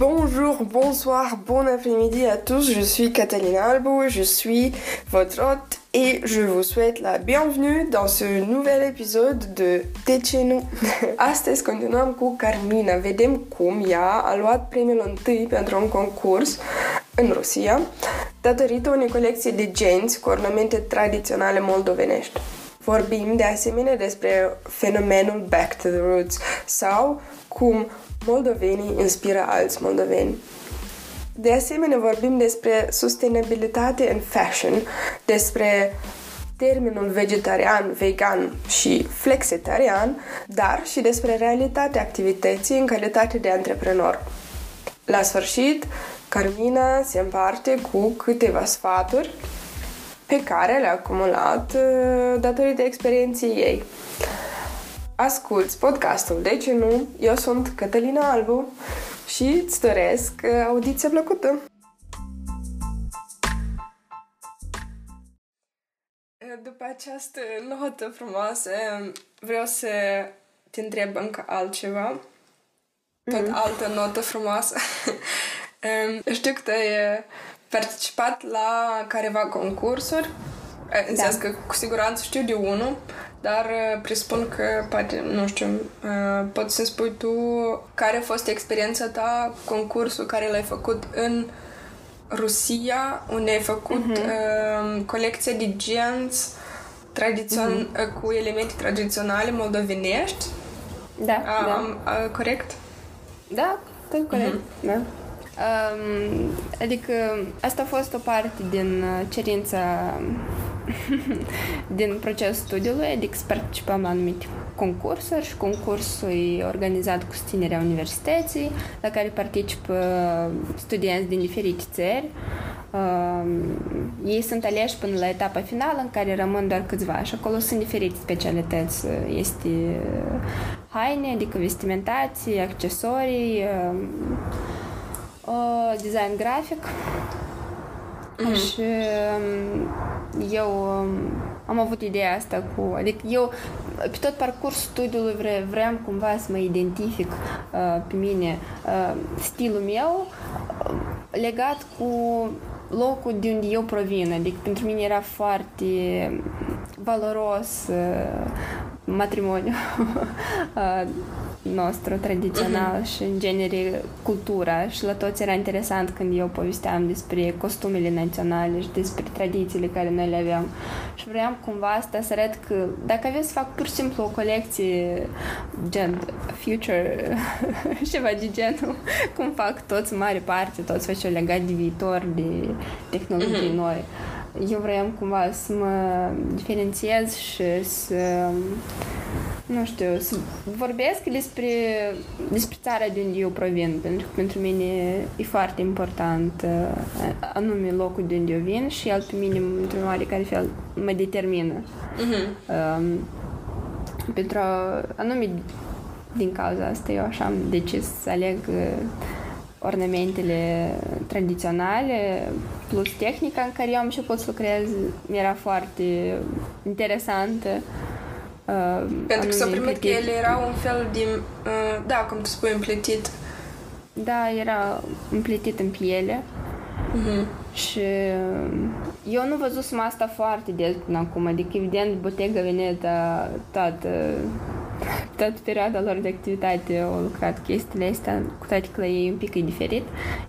Bonjour, bonsoir, bon après-midi à tous. Je suis Catalina Albo, je suis votre hôte et je vous souhaite la bienvenue dans ce nouvel épisode de De ce nu? Astăzi continuăm cu Carmina. Vedem cum ea a luat premiul întâi pentru un concurs în Rusia, datorită unei colecții de genți cu ornamente tradiționale moldovenești. Vorbim de asemenea despre fenomenul Back to the Roots sau cum moldovenii inspiră alți moldoveni. De asemenea, vorbim despre sustenabilitate în fashion, despre termenul vegetarian, vegan și flexitarian, dar și despre realitatea activității în calitate de antreprenor. La sfârșit, Carmina se împarte cu câteva sfaturi pe care le-a acumulat uh, datorită experienței ei. Asculți podcastul De ce nu? Eu sunt Cătălina Albu și îți doresc uh, audiție plăcută! După această notă frumoasă, vreau să te întreb încă altceva. Tot mm. altă notă frumoasă. Știu că ai participat la careva concursuri. În da. sens că cu siguranță știu de unul, dar presupun că poate, nu știu, poți să-mi spui tu care a fost experiența ta, concursul care l-ai făcut în Rusia, unde ai făcut uh-huh. uh, colecție de genți tradițion- uh-huh. cu elemente tradiționale moldovenești. Da, a, da. Am, a, corect? Da, tot corect, uh-huh. da. Um, adică asta a fost o parte din cerința din procesul studiului, adică să participăm la anumite concursuri și concursul e organizat cu susținerea universității, la care participă studenți din diferite țări. Uh, ei sunt aleși până la etapa finală în care rămân doar câțiva și acolo sunt diferite specialități. Este haine, adică vestimentații, accesorii, uh, design grafic mm-hmm. și eu am avut ideea asta cu... Adică eu, pe tot parcursul studiului vre, vreau cumva să mă identific uh, pe mine uh, stilul meu uh, legat cu locul de unde eu provin. Adică pentru mine era foarte valoros uh, matrimoniu uh, nostru tradițional uh-huh. și în genere cultura și la toți era interesant când eu povesteam despre costumele naționale și despre tradițiile care noi le aveam și vreau cumva asta să arăt că dacă aveți să fac pur și simplu o colecție gen future ceva de genul cum fac toți mare parte toți facem legat de viitor de tehnologii uh-huh. noi eu vreau cumva să mă diferențiez și să nu știu, să vorbesc despre, despre țara de unde eu provin, pentru că pentru mine e foarte important anume locul de unde eu vin și el pe mine, într-un oarecare fel, mă determină. Uh-huh. Um, pentru anume din cauza asta eu așa am decis să aleg ornamentele tradiționale plus tehnica în care eu am început să lucrez era foarte interesantă. Uh, Pentru că s-a primit că ele erau un fel de, uh, da, cum tu spui, împletit. Da, era împletit în piele. Uh-huh. Și eu nu văzusem asta foarte des până acum, adică evident Bottega Veneta toată toată perioada lor de activitate au lucrat chestiile astea, cu toate că la ei un pic e diferit.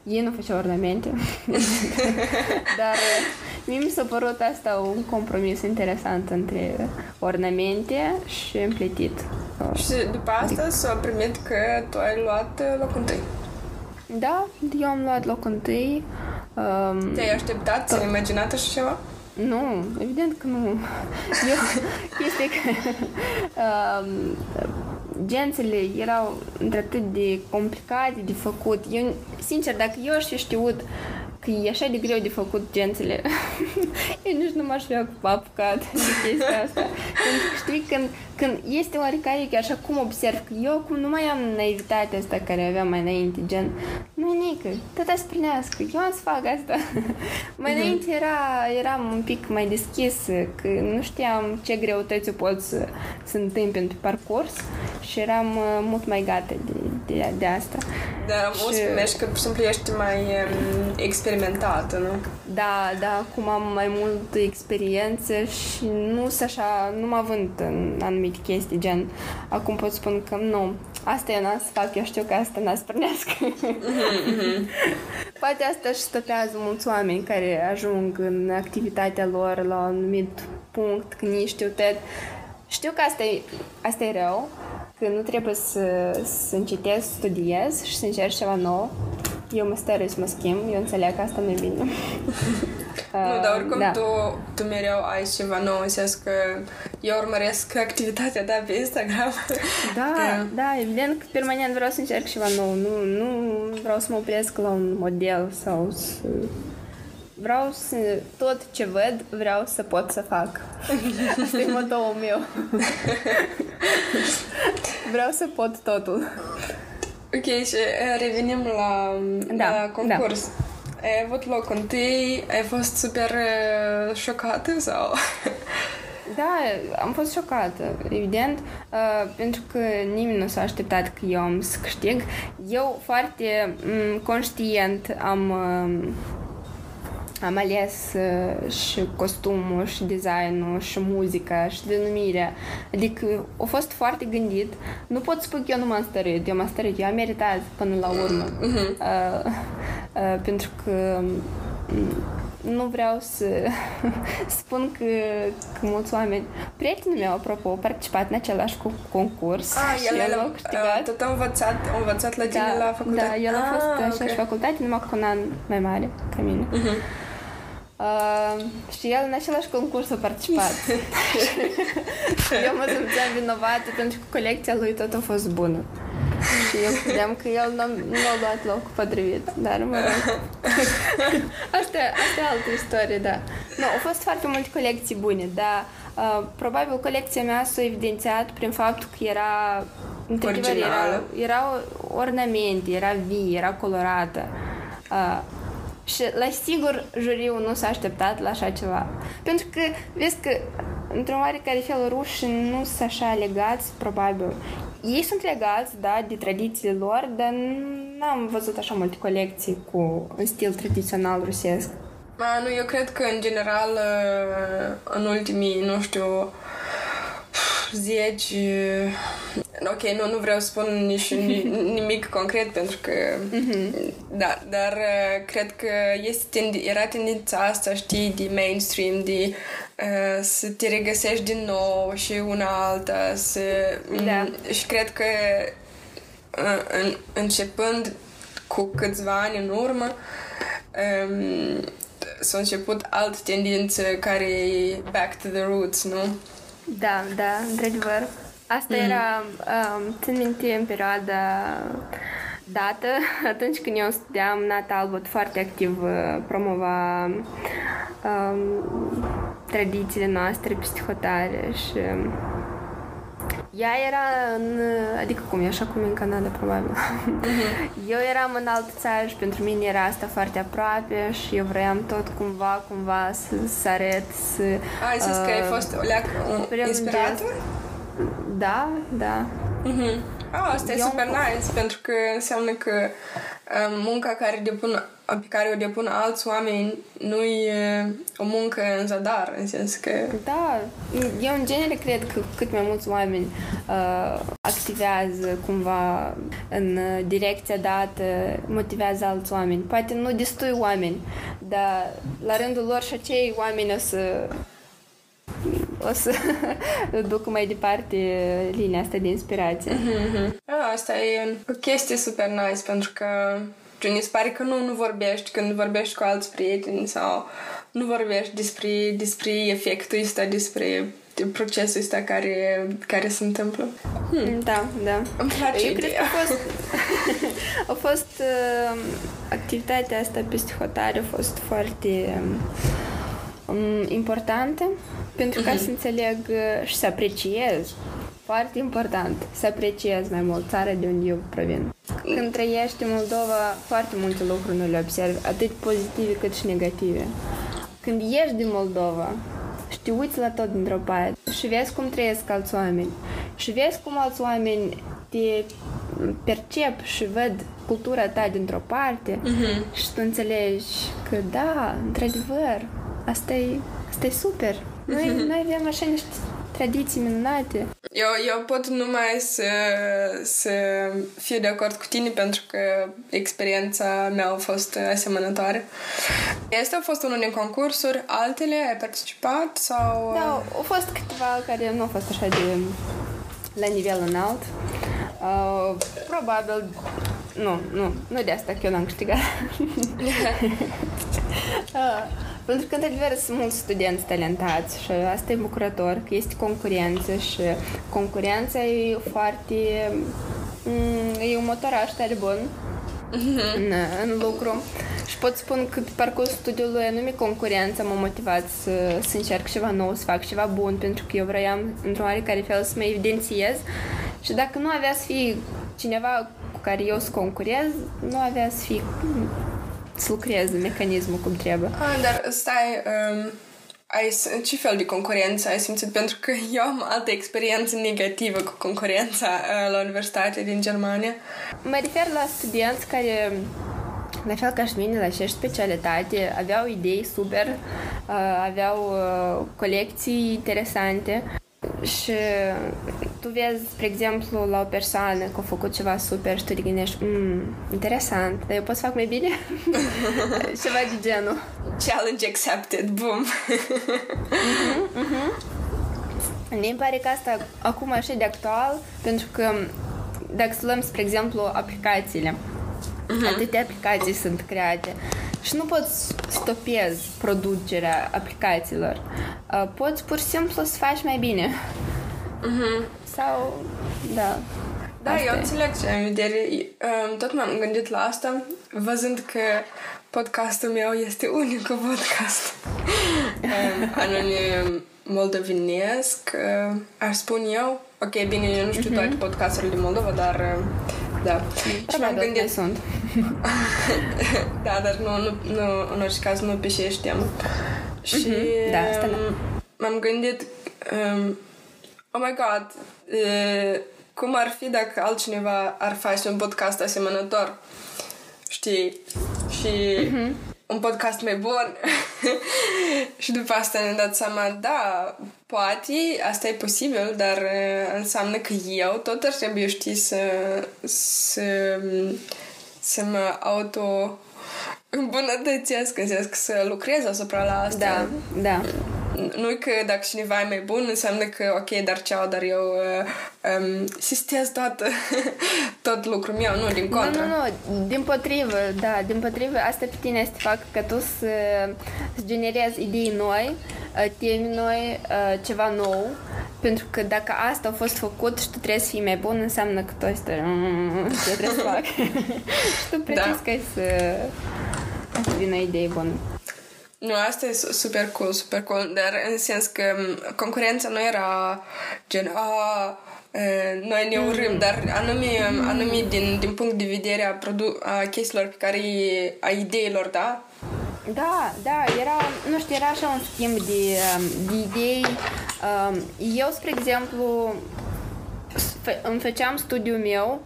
Ei nu făceau ornamente, dar mie mi s-a părut asta un compromis interesant între ornamente și împletit. Și după asta s-a primit că tu ai luat locul întâi. Da, eu am luat locul întâi. Um, Te-ai așteptat? Ți-ai imaginat așa ceva? Nu, evident că nu. Eu, chestia că um, gențele erau atât de complicate de făcut. Eu, sincer, dacă eu aș fi știut că e așa de greu de făcut gențele. eu nici nu m-aș fi apucat de chestia asta. Pentru că știi, când, când este oarecare, chiar așa cum observ că eu cum nu mai am naivitatea asta care aveam mai înainte, gen, nu nică, tata spunească, eu am să fac asta. mai mhm. înainte era, eram un pic mai deschis, că nu știam ce greutăți pot să, să întâmple pe parcurs și eram uh, mult mai gata de, de, de asta. Da, o Și- spunești că, pur și simplu, ești mai um, experimentată, nu? Da, da, acum am mai multă experiență și nu sunt așa, nu mă vând în anumite chestii, gen, acum pot spun că nu, asta eu n-am să fac, eu știu că asta n-a să pornească. Poate asta și stopează mulți oameni care ajung în activitatea lor la un anumit punct, că nici știu tot. Știu că asta e, asta e rău, că nu trebuie să, să încetez, să studiez și să încerc ceva nou. Eu mă stărui să mă schimb, eu înțeleg că asta nu e bine. Nu, dar oricum da. tu, tu mereu ai ceva nou, în sens că eu urmăresc activitatea ta pe Instagram. Da, Da. da, evident că permanent vreau să încerc ceva nou. Nu, nu vreau să mă opresc la un model sau să... Vreau să... Tot ce văd, vreau să pot să fac. Asta e motoul meu. vreau să pot totul. Ok, și eh, revenim la, Da, la concurs. Ai avut locul întâi, ai fost super eh, șocată sau... Da, am fost șocată, evident, uh, pentru că nimeni nu s-a așteptat că eu am să câștig. Eu foarte m, conștient am, uh, am ales uh, și costumul, și designul, și muzica, și denumirea. Adică a fost foarte gândit. Nu pot spune că eu nu m-am stărit, eu m-am stărit, eu am meritat până la urmă. Uh, uh, pentru că m, nu vreau să spun că, că mulți oameni... Prietenul meu, apropo, a participat în același cu- concurs Ah, și el el a a câștigat. tot a învățat, a învățat la tine da, la facultate. da, el a fost ah, în aceeași ok. facultate, numai cu un an mai mare ca mine. Mhm. Uh, și el în același concurs a participat. și eu mă simțeam vinovată pentru că colecția lui tot a fost bună. Și eu credeam că el nu, nu a luat locul potrivit, dar mă rog. asta, asta e altă istorie, da. Nu, au fost foarte multe colecții bune, dar uh, probabil colecția mea s-a evidențiat prin faptul că era într-adevăr, era, Originală. erau ornamente, era vie, era colorată. Uh, și la sigur juriul nu s-a așteptat la așa ceva. Pentru că, vezi că, într-un oarecare fel, rușii nu sunt așa legați, probabil. Ei sunt legați, da, de tradițiile lor, dar n-am văzut așa multe colecții cu un stil tradițional rusesc. Ma, nu, eu cred că, în general, uh, în ultimii, nu știu, zeci... uh, Ok, nu, nu vreau să spun nici ni- nimic concret pentru că... Da, dar uh, cred că este tendi- era tendința asta, știi, de mainstream, de uh, să te regăsești din nou și una alta, să... Da. Și cred că uh, în, începând cu câțiva ani în urmă, um, s-a început altă tendință care e back to the roots, nu? Da, da, într-adevăr. Asta era, um, țin minte, în perioada dată, atunci când eu studiam, Nata Albot foarte activ uh, promova um, tradițiile noastre psihotare și um, ea era în, adică cum e, așa cum e în Canada, probabil. eu eram în altă țară și pentru mine era asta foarte aproape și eu vreau tot cumva, cumva să, să arăt, să... Ai zis că ai uh, fost o leacă un- prelungesc. inspirată? Da, da. Mhm. Ah, asta e Eu- super nice, pentru că înseamnă că um, munca care depun, pe care o depun alți oameni nu e o muncă în zadar, în sens că... Da, eu în genere cred că cât mai mulți oameni uh, activează cumva în uh, direcția dată, motivează alți oameni. Poate nu destui oameni, dar la rândul lor și acei oameni o să o să ducă mai departe linia asta de inspirație. Ah, asta e o chestie super nice, pentru că gen, mi se pare că nu, nu vorbești când vorbești cu alți prieteni sau nu vorbești despre, despre efectul ăsta, despre procesul ăsta care, care se întâmplă. Da, da. Îmi place Eu cred că ideea. a fost, a fost uh, activitatea asta psihotare a fost foarte um, importantă pentru ca să înțeleg uh, și să apreciez foarte important să apreciez mai mult țara de unde eu provin. Când trăiești în Moldova, foarte multe lucruri nu le observi, atât pozitive cât și negative. Când ieși din Moldova și te uiți la tot dintr-o parte și vezi cum trăiesc alți oameni și vezi cum alți oameni te percep și văd cultura ta dintr-o parte uh-huh. și tu înțelegi că da, într-adevăr, asta e, asta e super. Noi, uh-huh. noi avem așa niște tradiții minunate. Eu, eu pot numai să, să fiu de acord cu tine pentru că experiența mea a fost asemănătoare. Este a fost unul din concursuri, altele ai participat sau... Da, au fost câteva care nu au fost așa de la nivel înalt. Uh, probabil nu, nu, nu de asta că eu n-am câștigat. uh, pentru că, într-adevăr, sunt mulți studenți talentați și asta e bucurător, că este concurență și concurența e foarte... Mm, e un motoraș tare bun mm-hmm. în, în lucru. Și pot spun că pe parcursul studiului anume concurența m-a motivat să, să încerc ceva nou, să fac ceva bun, pentru că eu vroiam, într-un oarecare fel, să mă evidențiez. Și dacă nu avea să fie cineva cu care eu să concurez, nu avea să fie să lucreze mecanismul cum trebuie. Ah, dar stai, um, ai, ce fel de concurență ai simțit? Pentru că eu am altă experiență negativă cu concurența uh, la universitate din Germania. Mă refer la studenți care la fel ca și mine, la aceeași specialitate, aveau idei super, uh, aveau uh, colecții interesante și tu vezi, spre exemplu, la o persoană că a făcut ceva super și tu te gândești, mm, interesant, dar eu pot să fac mai bine? ceva de genul. Challenge accepted, boom! uh-huh, uh-huh. Mi pare că asta acum așa de actual, pentru că dacă să luăm, spre exemplu, aplicațiile, uh-huh. atâtea aplicații sunt create și nu poți stopezi producerea aplicațiilor. Uh, poți pur și simplu să faci mai bine. Uh-huh. Sau, da. Da, asta eu înțeleg ce ai vedere. Um, tot m-am gândit la asta, văzând că podcastul meu este unicul podcast um, anonim moldovinesc, uh, aș spun eu. Ok, bine, eu nu știu uh-huh. toate podcasturile din Moldova, dar uh, da. Și m-am gândit... sunt. da, dar nu, nu, nu, în orice caz nu pe ce știam. Și mm-hmm. da, asta da. m-am gândit um, oh my god, uh, cum ar fi dacă altcineva ar face un podcast asemănător? Știi? Și mm-hmm. un podcast mai bun. și după asta ne-am dat seama, da, poate, asta e posibil, dar uh, înseamnă că eu tot ar trebui, știi, să, să, să mă auto îmbunătățesc, în sens că să lucrez asupra la asta. Da, da nu e că dacă cineva e mai bun, înseamnă că ok, dar ceau, dar eu uh, um, sistez tot, tot lucrul meu, nu, din contră. Nu, nu, nu, din potrivă, da, din potrivă, asta pe tine este fac ca tu să, să generezi idei noi, uh, temi noi, uh, ceva nou, pentru că dacă asta a fost făcut și tu trebuie să fii mai bun, înseamnă că tu este mm, ce trebuie să fac. și tu precis da. să, să vină idei bune. Nu, asta e super cool, super cool, dar în sens că concurența nu era gen, a, noi ne urâm, mm. dar anume, mm. anume din, din punct de vedere a, produ- a chestiilor pe care, a ideilor, da? Da, da, era, nu știu, era așa un schimb de, de idei. Eu, spre exemplu, îmi făceam studiul meu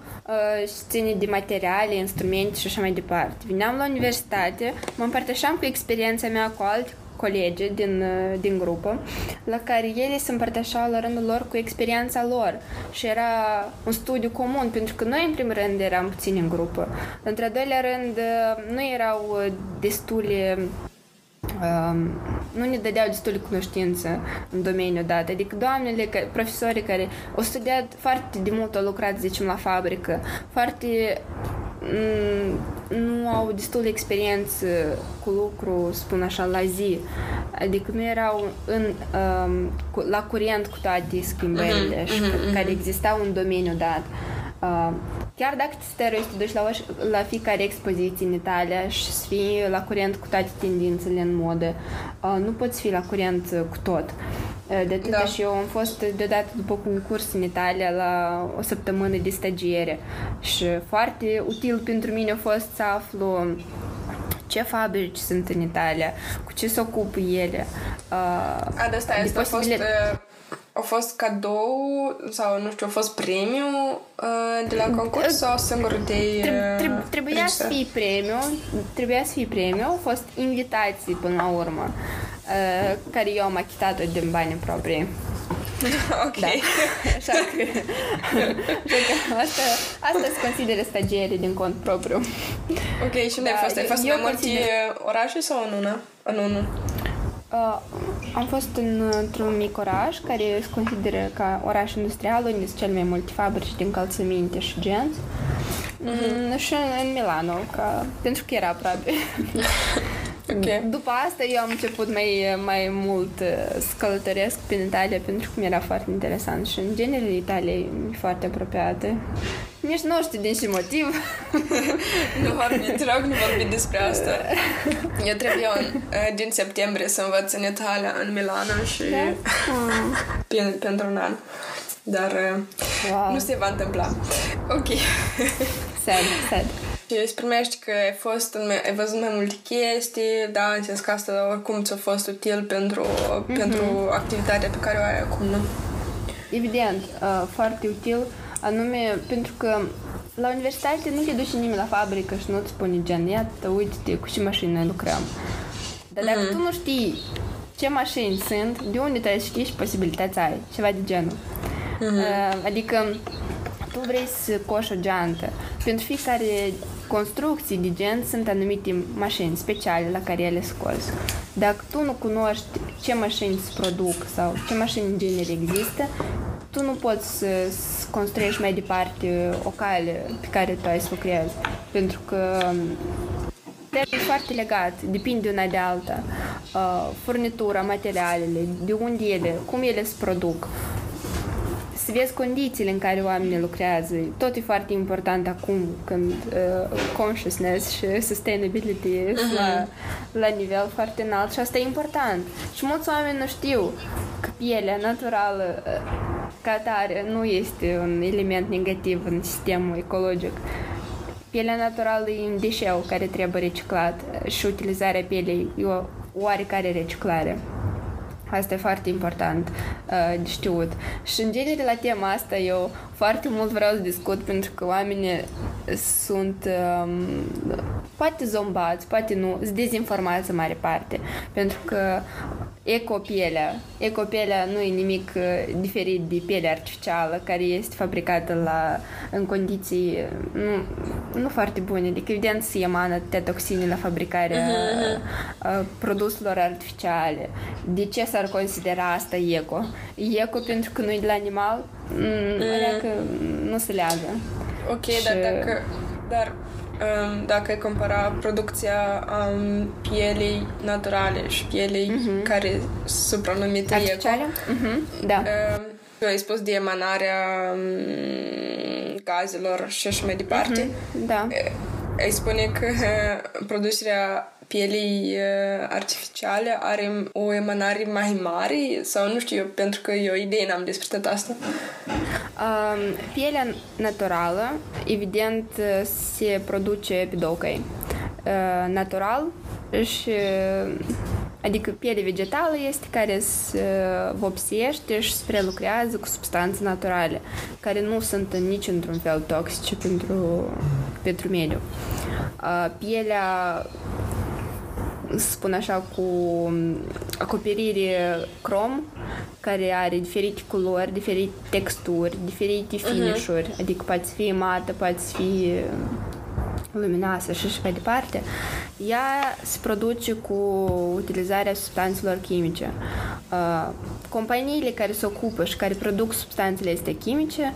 și ține de materiale, instrumente și așa mai departe. Vineam la universitate, mă împărtășeam cu experiența mea cu alți colegi din, din grupă, la care ele se împărtășeau la rândul lor cu experiența lor și era un studiu comun, pentru că noi, în primul rând, eram puțini în grupă. Într-al doilea rând, nu erau destule Um, nu ne dădeau destule cunoștință în domeniul dat. Adică doamnele, profesorii care au studiat foarte de mult, au lucrat, zicem, la fabrică, foarte mm, nu au destul de experiență cu lucru, spun așa, la zi. Adică nu erau în, um, cu, la curent cu toate schimbările uh-huh, uh-huh, care existau în domeniul dat. Uh, chiar dacă te stărui să duci la, la fiecare expoziție în Italia și să fii la curent cu toate tendințele în modă, uh, nu poți fi la curent cu tot. Uh, de atât da. și eu am fost deodată după concurs în Italia la o săptămână de stagiere și foarte util pentru mine a fost să aflu ce fabrici sunt în Italia, cu ce se ocupă ele. Uh, A, de asta este posibil... a fost uh, a fost cadou sau, nu știu, a fost premiu uh, de la concurs sau singur de Treb- treb- uh, trebuia să registrat? fie premiu, trebuia să fie premiu, au fost invitații până la urmă, uh, care eu am achitat din bani proprii. ok. Da. Așa că, așa că asta, asta se consideră stagiere din cont propriu. Ok, și unde Da, ai fost? Ai eu- fost în eu mai multe consider- orașe sau în una? În unul? Uh, am fost în, într-un mic oraș care se consideră ca oraș industrial, unde sunt cel mai multe fabrici de încălțăminte și genți. Mm, și în, în Milano, ca, pentru că era aproape. Ok. După asta eu am început mai, mai mult uh, să călătoresc prin Italia pentru că mi-era foarte interesant și în genere Italia e foarte apropiată. Nici nu știu din ce motiv. Nu vorbi, te rog, nu vorbi despre asta. Eu trebuie în, uh, din septembrie să învăț în Italia, în Milano și Mm. pen- pentru un an. Dar uh, Wow. nu se va întâmpla. Ok. Sad, sad. Și îți primești că ai fost în, ai văzut mai multe chestii, da, în sens că asta oricum ți-a fost util pentru, pentru activitatea pe care o ai acum, nu? Evident, uh, foarte util, anume pentru că la universitate nu te duce nimeni la fabrică și nu-ți spune gen, iată, uite-te cu ce mașini noi lucrăm. Dar dacă tu nu știi ce mașini sunt, de unde trebuie să știi și posibilități ai, ceva de genul. Uh, adică tu vrei să coși o geantă. Pentru fiecare construcții de gen sunt anumite mașini speciale la care ele scoți. Dacă tu nu cunoști ce mașini se produc sau ce mașini în genere există, tu nu poți să, să construiești mai departe o cale pe care tu ai să lucrezi. Pentru că Trebuie foarte legat, depinde de una de alta. Uh, furnitura, materialele, de unde ele, cum ele se produc. Să vezi condițiile în care oamenii lucrează. Tot e foarte important acum când uh, consciousness și sustainability sunt la, la nivel foarte înalt și asta e important. Și mulți oameni nu știu că pielea naturală uh, ca atare nu este un element negativ în sistemul ecologic. Pielea naturală e un deșeu care trebuie reciclat și utilizarea pielei e o oarecare reciclare. Asta e foarte important uh, de știut. Și în genere la tema asta eu foarte mult vreau să discut pentru că oamenii sunt um, poate zombați, poate nu, sunt dezinformați în mare parte. Pentru că ecopielea, ecopielea nu e nimic uh, diferit de pielea artificială care este fabricată la, în condiții uh, nu, nu foarte bune. Adică evident se emană atâtea toxine la fabricarea uh, produselor artificiale. De ce s-ar considera asta eco? Eco pentru că nu e de la animal? Mm, alea că nu se leagă. Ok, Și- dar dacă, dar, um, dacă ai compara producția um, pielei naturale și pielei care supranumite eco, Artificiale? Mhm, Da. um, tu ai spus de emanarea um, gazelor și așa mai departe, Da. ai spune că uh, producerea pielei uh, artificiale are o emanare mai mare sau nu știu eu, pentru că eu idee n-am despre tot asta. Um, pielea naturală, evident, se produce pe două căi. Uh, natural și adică pielea vegetală este care se vopsește și se prelucrează cu substanțe naturale, care nu sunt în nici într-un fel toxice pentru, pentru mediu. Uh, pielea să spun așa, cu acoperire crom, care are diferite culori, diferite texturi, diferite finish-uri, adică poate să fie mată, poate să fie luminoasă și așa mai departe, ea se produce cu utilizarea substanțelor chimice. Uh, companiile care se ocupă și care produc substanțele astea chimice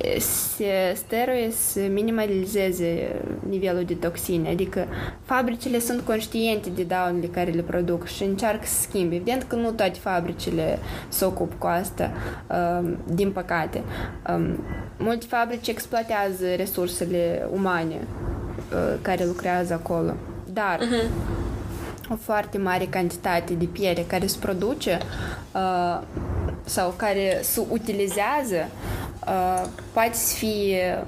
eh, se stăruie să minimalizeze nivelul de toxine, adică fabricile sunt conștiente de daunele care le produc și încearcă să schimbe. Evident că nu toate fabricile se ocupă cu asta, uh, din păcate. Um, multe fabrici exploatează resursele umane uh, care lucrează acolo. Dar o foarte mare cantitate de piele care se produce uh, sau care se utilizează uh, poate să fie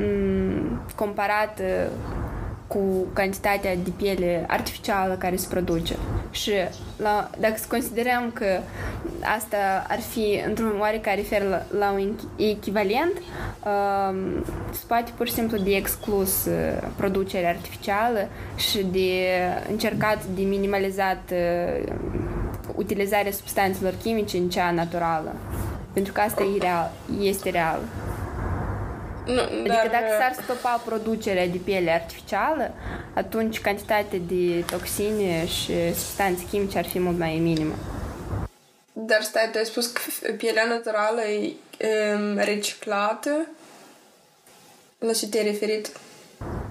um, comparată cu cantitatea de piele artificială care se produce. Și la, dacă să considerăm că asta ar fi într-un oarecare fel la, la un echivalent, uh, se poate pur și simplu de exclus uh, producerea artificială și de încercat de minimalizat uh, utilizarea substanțelor chimice în cea naturală. Pentru că asta e real, este real. Nu, Adică dar, dacă s-ar stopa producerea de piele artificială, atunci cantitatea de toxine și substanțe chimice ar fi mult mai minimă. Dar stai, tu ai spus că pielea naturală e um, reciclată? La ce te-ai referit?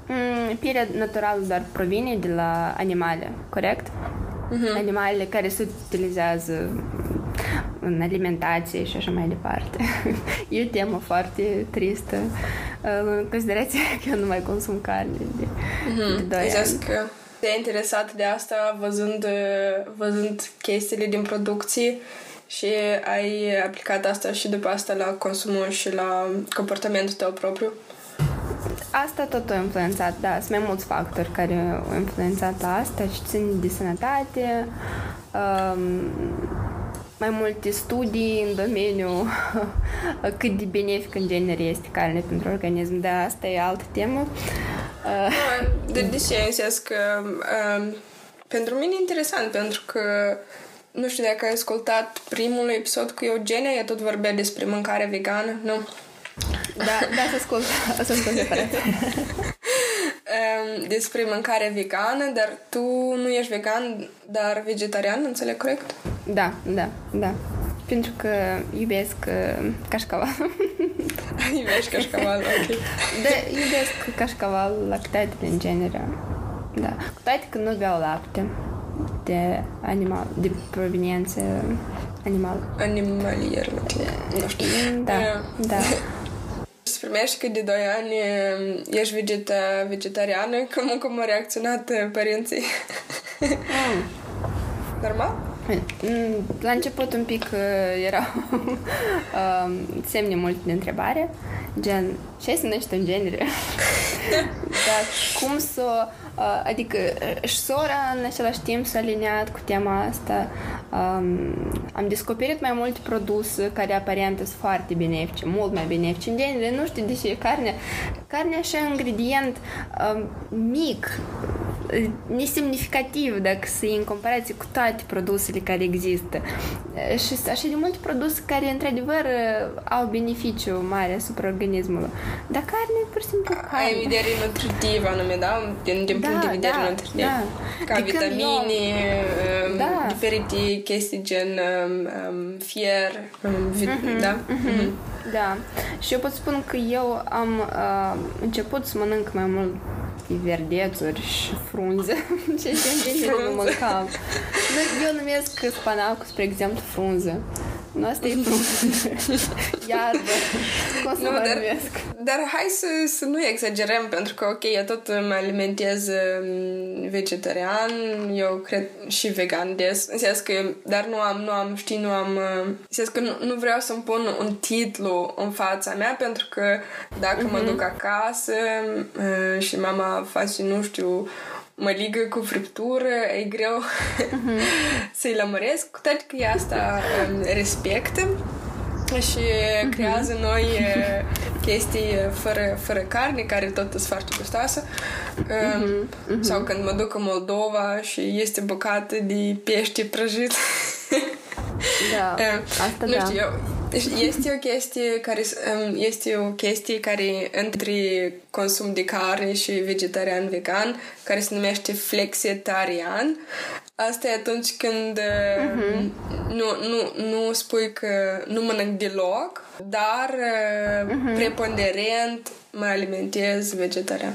Mm, pielea naturală doar provine de la animale, corect? Mm-hmm. Animalele care se utilizează în alimentație și așa mai departe. E o temă foarte tristă. În considerație că eu nu mai consum carne de, de doi Ai ani. zis că te-ai interesat de asta văzând, uh, văzând chestiile din producție și ai aplicat asta și după asta la consumul și la comportamentul tău propriu? Asta tot a influențat, da, sunt mai mulți factori care au influențat la asta și țin de sănătate, um, mai multe studii în domeniu cât de benefic în genere este carne pentru organism, dar asta e altă temă. Uh, De, de ce? În sens că um, pentru mine e interesant, pentru că nu știu dacă ai ascultat primul episod cu Eugenia, ea tot vorbea despre mâncare vegană, nu? da, da, să ascult, să ascult separat. Um, despre mâncare vegană, dar tu nu ești vegan, dar vegetarian, înțeleg corect? Da, da, da. Pentru că iubesc uh, cașcaval. Iubești cașcaval, ok. da, iubesc cașcaval, lactatele în genere. Da. Cu toate că nu beau lapte de animal, de proveniență animal. Animalier, nu știu. Da, Eh, da. Îți primești că de 2 ani eh, ești vegeta, vegetariană, cum, cum au reacționat eh, părinții? Mm. Normal? Mm, La început un pic uh, erau um, semne multe de întrebare, gen, ce se numește în genere? Dar cum să... Uh, adică uh, și sora în același timp s-a aliniat cu tema asta. Um, am descoperit mai multe produse care aparent sunt foarte benefice, mult mai benefice. În genere, nu știu de ce carne, carnea așa ingredient um, mic, nesemnificativ dacă să iei în comparație cu toate produsele care există. Și sunt așa de multe produse care într-adevăr au beneficiu mare asupra organismului. Dar carne, pur și simplu, carne. Ai în vedere nutritiv anume, da? Din, din Da, punct de vedere da, nutritiv. da. Ca De când vitamine, um, Da. diferite chestii gen um, um, fier, um, vi- da? Mhm. Da. Și eu pot spun că eu am uh, început să mănânc mai mult verdețuri și frunze, ceea ce în genere nu Frunze. mâncam. Nu, Eu numesc spanacul, spre exemplu, frunză. Nu, asta e frunză. Iarbă. Cum să Nu, mă dar, numesc? dar hai să, să nu exagerăm, pentru că, ok, eu tot mă alimentez um, vegetarian, eu cred și vegan des, în sens că, dar nu am, nu am, știi, nu am, uh, în sens că nu, nu vreau să-mi pun un titlu în fața mea, pentru că dacă mă duc acasă uh, și mama face, nu știu, mă ligă cu friptură, e greu să-i lămuresc, cu toate că ea asta um, respectă și creează noi eh, chestii eh, fără, fără carne, care tot sunt foarte gustoase. Um, Sau când mă duc în Moldova și este bucată de pește prăjit. Da, Eh, asta nu da. știu, eu, deci este o chestie care um, este o chestie care între consum de carne și vegetarian vegan care se numește flexitarian. Asta e atunci când uh, nu, nu, nu spui că nu mănânc deloc, dar uh, preponderent mă alimentez vegetarian.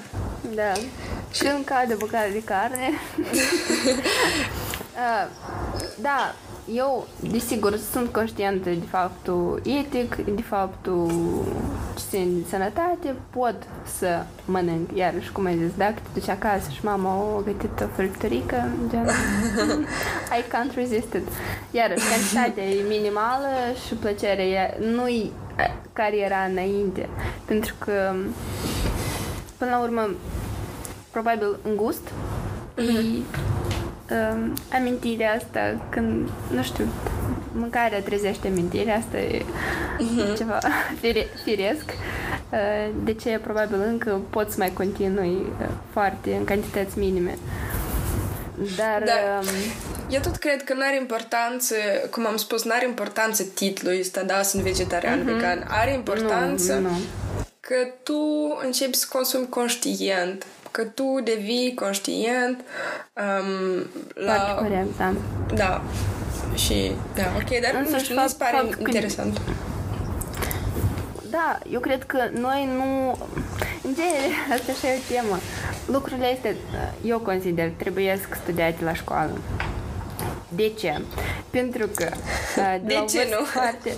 Da. Când cade bucată de carne. Uh, da, eu, desigur, sunt conștientă de faptul etic, de faptul ce ține de sănătate, pot să mănânc. Iarăși, cum ai zis, dacă te duci acasă și mama a gătit o fripturică, gen, I can't resist it. Iarăși, cantitatea e minimală și plăcerea e, nu-i eh, care era înainte. Pentru că, până la urmă, probabil îngust. Mm-hmm. Și um, amintirea asta, când, nu știu, mâncarea trezește amintirea, asta e mm-hmm. ceva fire, firesc. Uh, de ce probabil încă pot să mai continui uh, foarte în cantități minime. Dar... Da. Um, eu tot cred că nu are importanță, cum am spus, nu are importanță titlul ăsta, da, sunt vegetarian, mm-hmm. vegan. Are importanță nu, nu. că tu începi să consumi conștient, că tu devii conștient um, la... Foarte corect, da. Da. Și, da, ok, dar Însă, nu știu, mi se pare interesant. Când... Da, eu cred că noi nu... În genere, asta și e o temă. Lucrurile astea, eu consider, trebuie să studiate la școală. De ce? Pentru că... De, de ce nu? Foarte,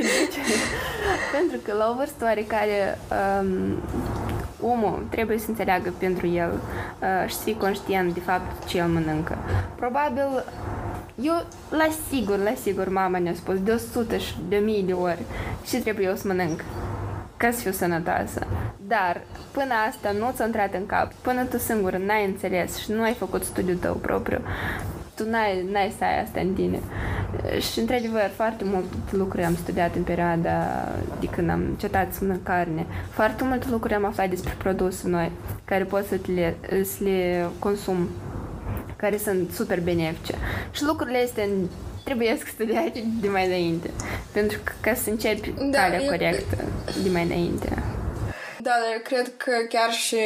de ce? Pentru că la o vârstă oarecare um, omul trebuie să înțeleagă pentru el uh, și să fie conștient de fapt ce el mănâncă. Probabil eu, la sigur, la sigur, mama ne-a spus de 100 și de mii de ori ce trebuie eu să mănânc ca să fiu sănătoasă. Dar până asta nu ți-a intrat în cap, până tu singur n-ai înțeles și nu ai făcut studiul tău propriu, tu n-ai, n-ai să ai asta în tine. Și, într-adevăr, foarte mult lucruri am studiat în perioada de când am încetat să mănânc carne. Foarte multe lucruri am aflat despre produse noi, care pot să le, să le consum, care sunt super benefice. Și lucrurile astea trebuie să studiate de mai înainte. Pentru că ca să începi da, calea eu... corectă de mai înainte. Da, dar eu cred că chiar și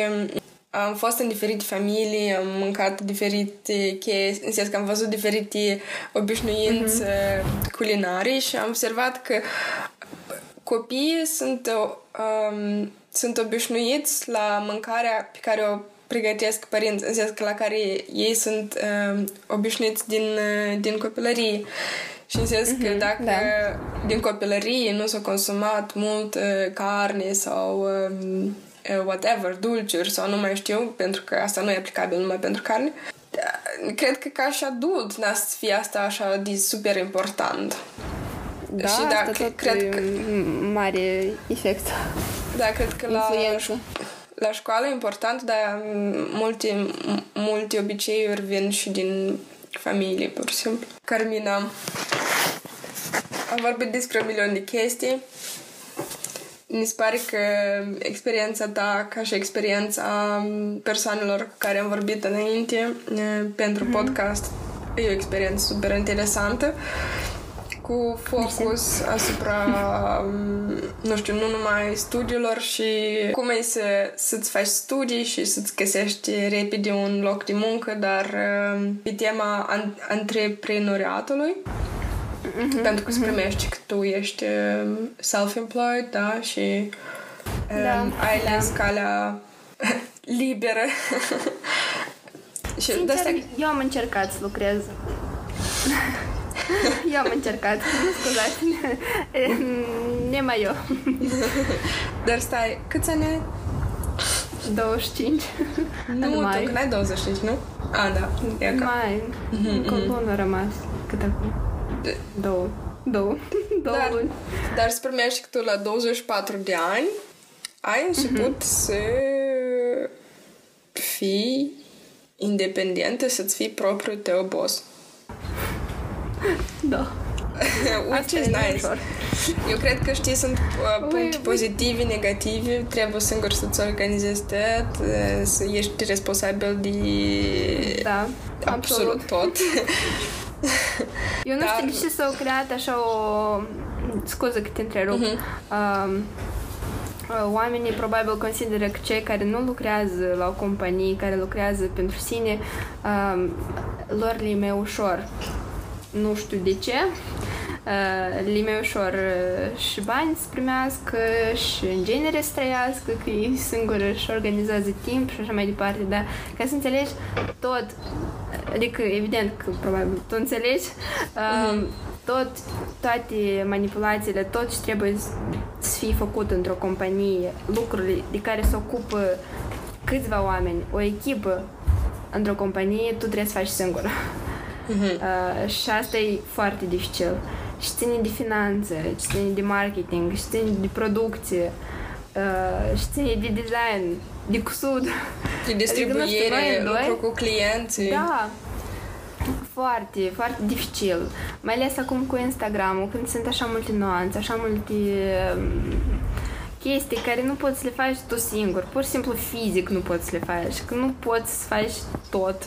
am fost în diferite familii, am mâncat diferite chestii, în sens că am văzut diferite obișnuințe mm-hmm. culinare și am observat că copiii sunt, um, sunt obișnuiți la mâncarea pe care o pregătesc părinți, în sens că la care ei sunt um, obișnuiți din, din copilărie. Și în sens mm-hmm, că mhm, dacă da. din copilărie nu s-a consumat mult uh, carne sau uh, whatever, dulciuri sau nu mai știu, pentru că asta nu e aplicabil numai pentru carne. Cred că ca și adult n-a să fie asta așa de super important. Da, și da, asta cred că mare efect. Da, cred că la, la școală e important, dar multe, multe obiceiuri vin și din familie, pur și simplu. Carmina, am vorbit despre un milion de chestii mi se pare că experiența ta, ca și experiența persoanelor cu care am vorbit înainte pentru mm-hmm. podcast, e o experiență super interesantă cu focus asupra, nu știu, nu numai studiilor și cum e să, să-ți faci studii și să-ți găsești repede un loc de muncă, dar pe tema antreprenoriatului mm-hmm, pentru că se mm-hmm. primești că tu ești um, self-employed, da, și um, da, ai ales da. calea liberă. și Sincer, asta... eu am încercat să lucrez. eu am încercat, nu scuzați, mai eu. Dar stai, câți ani ai? 25. Nu, tu că n-ai 25, nu? A, da. E mai, mm-hmm, încă mm-hmm. rămas. Cât acum? Două. Două. Două dar, luni. Dar să primești că tu la 24 de ani ai început mm-hmm. să fii independentă, să-ți fii propriul tău boss. Da. Which is nice. Eu cred că, știi, sunt uh, puncte pozitivi, negativi. Trebuie singur să-ți organizezi tot, uh, să ești responsabil de da, absolut, absolut. tot. Eu nu Dar... știu de ce s-au creat așa o... Scuză că te întrerup. Uh-huh. Uh, oamenii probabil consideră că cei care nu lucrează la o companie, care lucrează pentru sine, uh, lor le e mai ușor. Nu știu de ce. Uh, le e mai ușor uh, și bani să primească și în genere să trăiască, că ei singură își organizează timp și așa mai departe, dar ca să înțelegi tot Adică, evident că probabil tu înțelegi, mm-hmm. tot, toate manipulațiile, tot ce trebuie să fie făcut într-o companie, lucrurile de care se ocupă câțiva oameni, o echipă într-o companie, tu trebuie să faci singur. Mm-hmm. Uh, și asta e foarte dificil. Și ține de finanțe, și ține de marketing, și ține de producție, uh, și ține de design, de cusut. Și distribuire, adică, știu, lucru cu clienții. Da, foarte, foarte dificil. Mai ales acum cu Instagram-ul, când sunt așa multe nuanțe, așa multe um, chestii care nu poți să le faci tu singur. Pur și simplu fizic nu poți să le faci. Că nu poți să faci tot.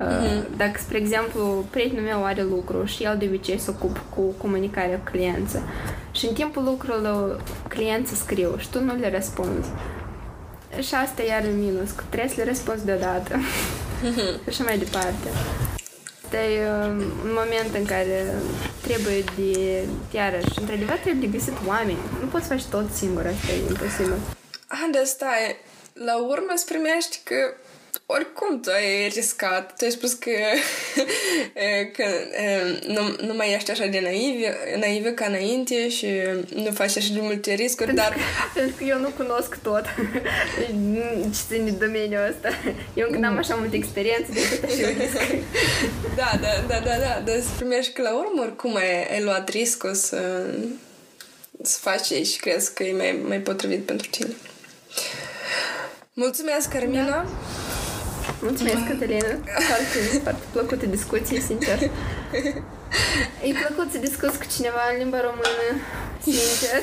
Uh-huh. Dacă, spre exemplu, prietenul meu are lucru și el de obicei se ocupă cu comunicarea cu cliență și în timpul lucrului clienții scriu și tu nu le răspunzi. Și asta e iar minus, că trebuie să le răspunzi deodată. Uh-huh. și așa mai departe. Asta e um, un moment în care trebuie de, iarăși, într-adevăr trebuie de găsit oameni. Nu poți face tot singur, asta e imposibil. Ah, de stai, la urmă îți primești că oricum tu ai riscat. Tu ai spus că, că nu, nu mai ești așa de naiv, naivă ca înainte și nu faci așa de multe riscuri, pentru dar... Pentru că eu nu cunosc tot ce ține domeniul ăsta. Eu încă n-am așa multă experiență decât așa risc. da, da, da, da, da, dar să primești că la urmă oricum ai, ai luat riscul să, să faci și crezi că e mai, mai potrivit pentru tine. Mulțumesc, Carmina! Da. Mulțumesc, Cătălina. Foarte, foarte plăcute discuții, sincer. E plăcut să discuți cu cineva în limba română, sincer.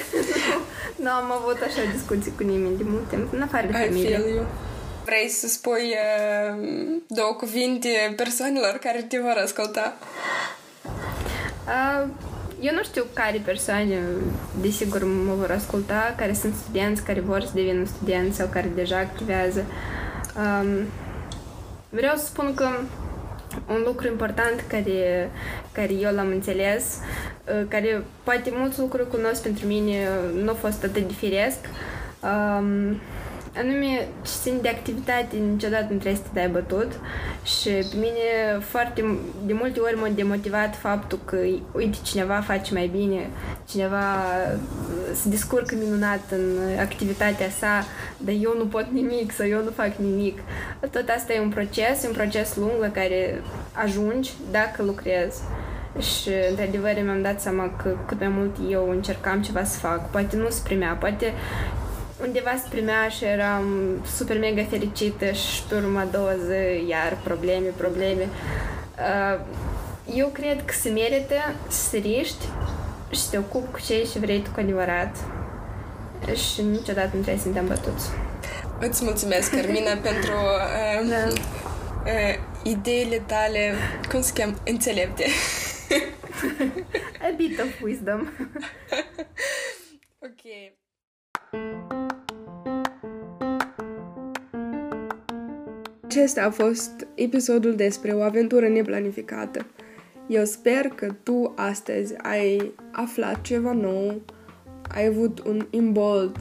nu, am avut așa discuții cu nimeni de mult timp, în afară de familie. Vrei să spui uh, două cuvinte persoanelor care te vor asculta? Uh, eu nu știu care persoane, desigur, mă vor asculta, care sunt studenți, care vor să devină studenți sau care deja activează. Um, Vreau să spun că un lucru important care, care eu l-am înțeles, uh, care poate mulți lucruri cunosc pentru mine nu a fost atât de firesc, um, anume ce țin de activitate niciodată nu trebuie să te dai bătut și pe mine foarte de multe ori m-a demotivat faptul că uite cineva face mai bine, cineva se descurcă minunat în activitatea sa, dar eu nu pot nimic sau eu nu fac nimic. Tot asta e un proces, un proces lung la care ajungi dacă lucrezi. Și, într-adevăr, mi-am dat seama că cât mai mult eu încercam ceva să fac. Poate nu se primea, poate undeva se primea și eram super mega fericită și pe urma două zi iar probleme, probleme. Uh, eu cred că se merită să riști și să te ocupi cu cei ce vrei tu cu adevărat și niciodată nu trebuie să ne bătuți. Îți mulțumesc, Carmina, pentru uh, da. uh, ideile tale, cum se cheamă, înțelepte. A bit of wisdom. ok. Acesta a fost episodul despre o aventură neplanificată. Eu sper că tu astăzi ai aflat ceva nou, ai avut un imbold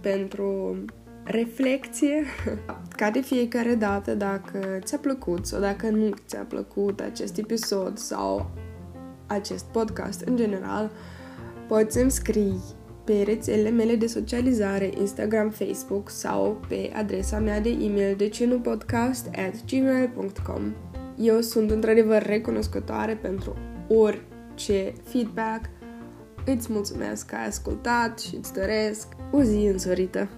pentru reflexie, ca de fiecare dată dacă ți-a plăcut sau dacă nu ți-a plăcut acest episod sau acest podcast în general, poți să-mi scrii pe rețelele mele de socializare, Instagram, Facebook sau pe adresa mea de e-mail decenupodcast at gmail.com. Eu sunt într-adevăr recunoscătoare pentru orice feedback. Îți mulțumesc că ai ascultat și îți doresc o zi însorită!